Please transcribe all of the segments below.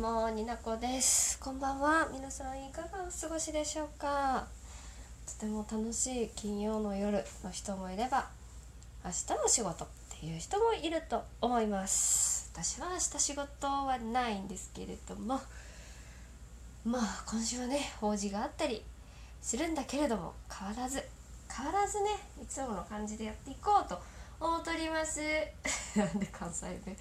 もになこです。こんばんは。皆さんいかがお過ごしでしょうか。とても楽しい金曜の夜の人もいれば明日も仕事っていう人もいると思います。私は明日仕事はないんですけれどもまあ今週はね法事があったりするんだけれども変わらず変わらずねいつもの感じでやっていこうと思っております。なんで関西弁。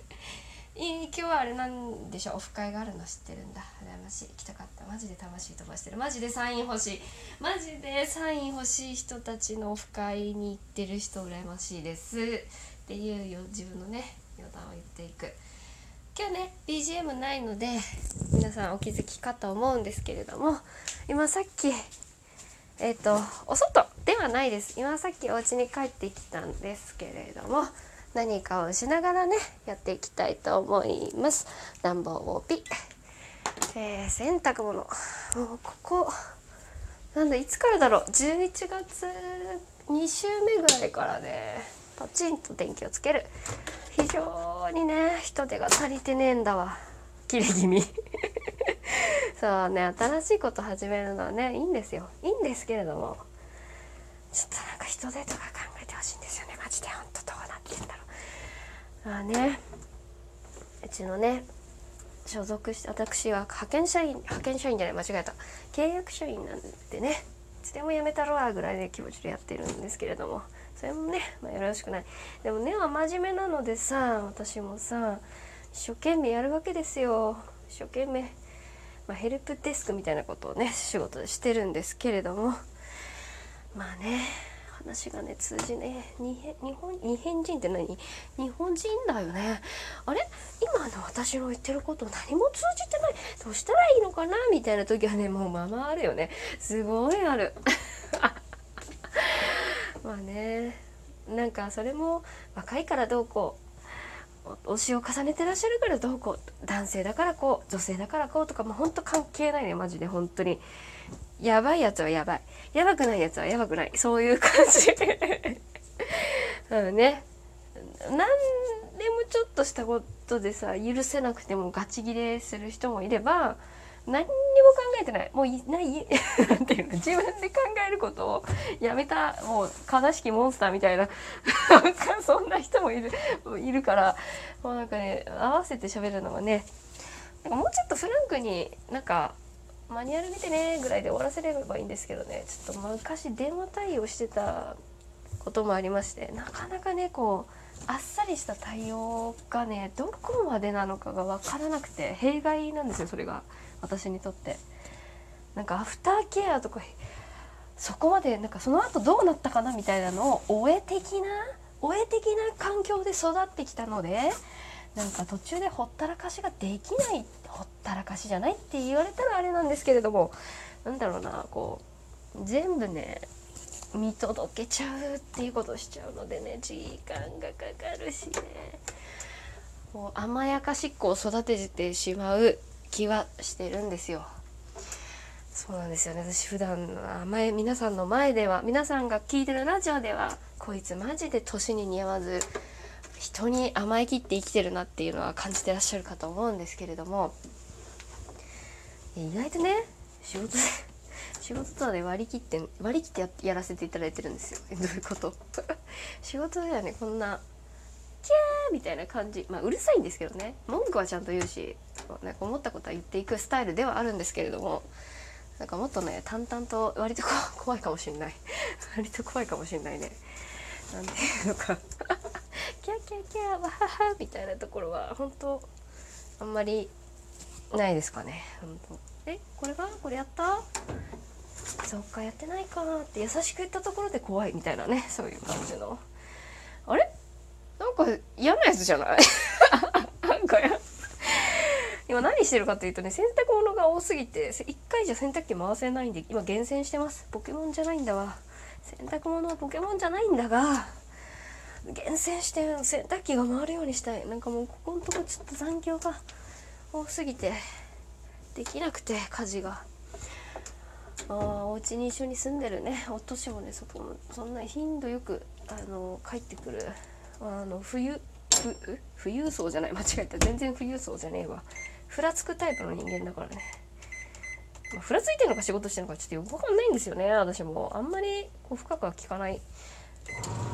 今日はあれなんでしょう？オフ会があるの知ってるんだ。羨ましい。行きたかった。マジで魂飛ばしてる。マジでサイン欲しい。マジでサイン欲しい人たちのオフ会に行ってる人羨ましいです。っていうよ自分のね余談を言っていく。今日ね BGM ないので皆さんお気づきかと思うんですけれども今さっきえっ、ー、とお外ではないです。今さっきお家に帰ってきたんですけれども何かをしながらねやっていきたいと思います。暖房をピッ、えー、洗濯物。もうここ。なんだいつからだろう。11月2週目ぐらいからねパチンと電気をつける。非常にね人手が足りてねえんだわ。切れ気味。そうね新しいこと始めるのはねいいんですよ。いいんですけれども。ちょっとなんか人手とか考えてほしいんですよねマジでほんとどうなってんだろうまあねうちのね所属して私は派遣社員派遣社員じゃない間違えた。契約社員なんでねいつでも辞めたろわぐらいで気持ちでやってるんですけれども。それもね、まあ、よろしくない。でも根は真面目なのでさ私もさ一生懸命やるわけですよ。一生懸命、まあ、ヘルプデスクみたいなことをね仕事でしてるんですけれども。まあね。話がね通じね日本日本人って何？日本人だよね。あれ？今の私の言ってること何も通じてない。どうしたらいいのかな？みたいな時はねもうままあるよね。すごいある。まあね。なんかそれも若いからどうこう。推しを重ねてらっしゃるからどうこう男性だからこう女性だからこうとかもうほんと関係ないねマジで本当に。やばいやつはやばい。やばくないやつはやばくない。そういう感じ。うんね。何でもちょっとしたことでさ許せなくてもガチギレする人もいれば何にも考えてない。もういない。なんていうの。自分で考えることをやめた。もう悲しきモンスターみたいな。そんな人もいる。いるから。もうなんかね合わせて喋るのがねなんかもうちょっとフランクになんかマニュアル見てねぐらいで終わらせればいいんですけどね。ちょっと昔電話対応してたこともありましてなかなかねこうあっさりした対応がねどこまでなのかが分からなくて弊害なんですよそれが。私にとって。なんかアフターケアとかそこまでなんかその後どうなったかなみたいなのをお絵的なお絵的な環境で育ってきたのでなんか途中でほったらかしができないほったらかしじゃないって言われたらあれなんですけれどもなんだろうなこう全部ね見届けちゃうっていうことしちゃうのでね時間がかかるしね。もう甘やかしっ子を育ててしまう気はしてるんですよ。そうなんですよね。私普段甘え皆さんの前では皆さんが聞いてるラジオではこいつマジで年に似合わず人に甘えきって生きてるなっていうのは感じてらっしゃるかと思うんですけれども意外とね仕事で 仕事とはね割り切って割り切ってややらせていただいてるんですよ。どういうこと？仕事ではね。こんなキャーみたいな感じ。まあうるさいんですけどね。文句はちゃんと言うし。なんか思ったことは言っていくスタイルではあるんですけれどもなんかもっとね淡々と割と 怖いかもしんない。割と怖いかもしんないね。なんていうのか。キャキャキャわははみたいなところは本当あんまりないですかね。本当。えこれがこれやった？そっかやってないかなって優しく言ったところで怖いみたいなね。そういう感じの。あれ？なんか嫌なやつじゃない？なんか今何してるかというとね洗濯物が多すぎて1回じゃ洗濯機回せないんで今厳選してます。ポケモンじゃないんだわ。洗濯物はポケモンじゃないんだが厳選して洗濯機が回るようにしたい。なんかもうここのとこちょっと残業が多すぎてできなくて家事が。あお家に一緒に住んでるね。お年もねそこそんな頻度よくあの帰ってくる。あの冬富裕層じゃない。間違えた。全然富裕層じゃねえわ。ふらつくタイプの人間だからね、ま、ふらついてるのか仕事してるのかちょっとよくわかんないんですよね私も。あんまりこう深くは聞かない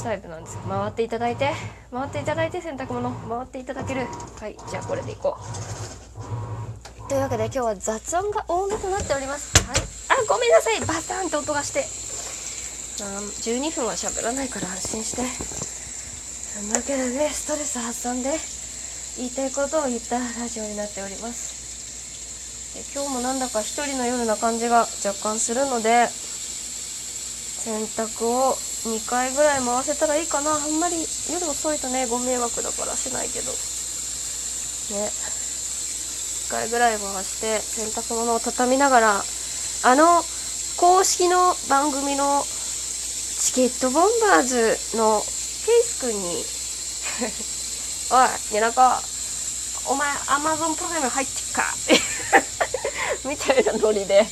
タイプなんですよ。回っていただいて回っていただいて洗濯物回っていただける。はいじゃあこれでいこう。というわけで今日は雑音が多めとなっております。はい。あごめんなさい。バサンって音がして。12分は喋らないから安心して。そんなわけでねストレス発散で。言いたいことを言ったラジオになっております。で今日もなんだか一人の夜な感じが若干するので洗濯を2回ぐらい回せたらいいかな。あんまり夜遅いとねご迷惑だからしないけど。ね。1回ぐらい回して洗濯物を畳みながらあの公式の番組のチケットボンバーズのケイス君におい、夜中、お前、アマゾンプライム入ってっか みたいなノリで、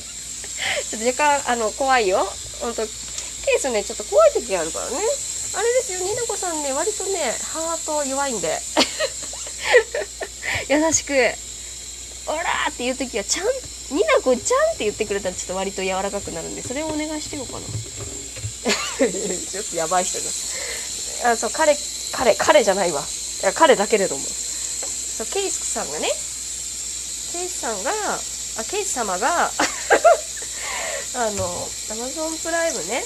ちょっと若干、あの、怖いよ。ほんと、ケースね、ちょっと怖い時あるからね。あれですよ、ニナコさんね、割とね、ハート弱いんで。優しく、オラーっていう時は、ちゃん、ニナコちゃんって言ってくれたら、ちょっと割と柔らかくなるんで、それをお願いしてようかな。ちょっとやばい人だ。あ、そう、彼、彼、彼じゃないわ。いや彼だけれども。そうケイスさんがね。ケイスさんがあケイス様が あのアマゾンプライムね。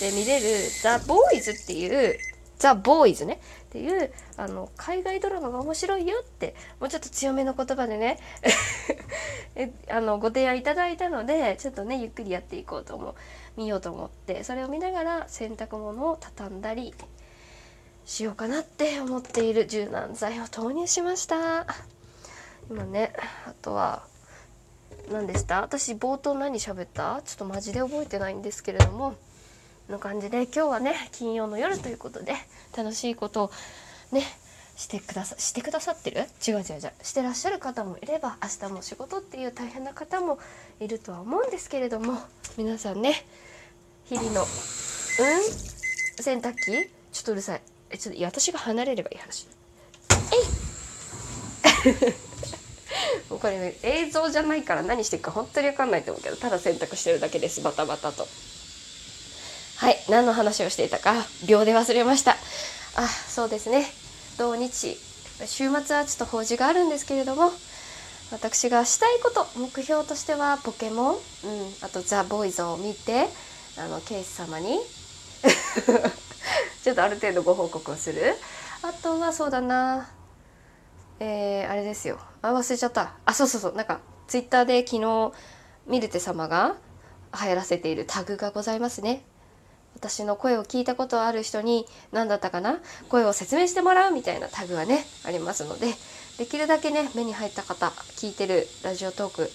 で見れる「ザ・ボーイズ」っていう「ザ・ボーイズね」っていうあの海外ドラマが面白いよってもうちょっと強めの言葉でね。えあのご提案いただいたのでちょっとねゆっくりやっていこうと思う見ようと思ってそれを見ながら洗濯物を畳んだりしようかなって思っている柔軟剤を投入しました。今ねあとは何でした？私冒頭何喋った？ちょっとマジで覚えてないんですけれどもの感じで今日はね金曜の夜ということで楽しいことをねしてくださしてくださってる？違う違う違う。してらっしゃる方もいれば明日も仕事っていう大変な方もいるとは思うんですけれども皆さんね日々のうん？洗濯機？ちょっとうるさい。えちょっと私が離れればいい話。えい。これ、ね、映像じゃないから何してるか本当に分かんないと思うけどただ洗濯してるだけですバタバタと。はい何の話をしていたか秒で忘れました。あそうですね。土日週末はちょっと法事があるんですけれども私がしたいこと目標としてはポケモン、うん、あとザ・ボーイズを見てあのケイス様に。ちょっとある程度ご報告をする？あとはそうだな。えー、あれですよ。あ忘れちゃった。あそうそうそう。なんかツイッターで昨日ミルテ様が流行らせているタグがございますね。私の声を聞いたことある人に何だったかな？声を説明してもらうみたいなタグがねありますのでできるだけね目に入った方聞いてるラジオトーク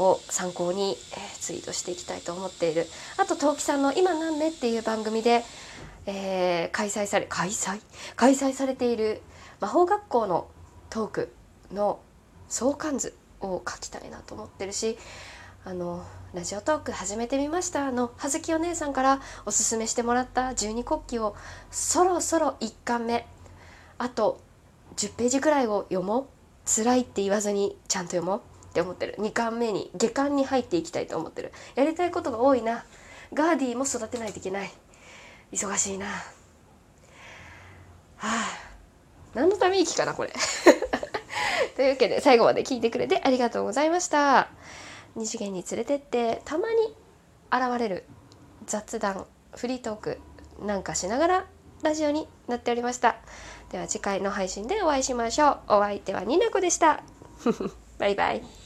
を参考に、えー、ツイートしていきたいと思っている。あと陶器さんの「今何目?」っていう番組でえー、開催され開催？開催されている魔法学校のトークの相関図を書きたいなと思ってるしあのラジオトーク始めてみましたの葉月お姉さんからおすすめしてもらった十二国旗をそろそろ1巻目あと10ページくらいを読もう。辛いって言わずにちゃんと読もうって思ってる。2巻目に下巻に入っていきたいと思ってる。やりたいことが多いな。ガーディも育てないといけない。忙しいな。はあ。何のため息かなこれ。というわけで最後まで聞いてくれてありがとうございました。二次元に連れてってたまに現れる雑談フリートークなんかしながらラジオになっておりました。では次回の配信でお会いしましょう。お相手はになこでした。バイバイ。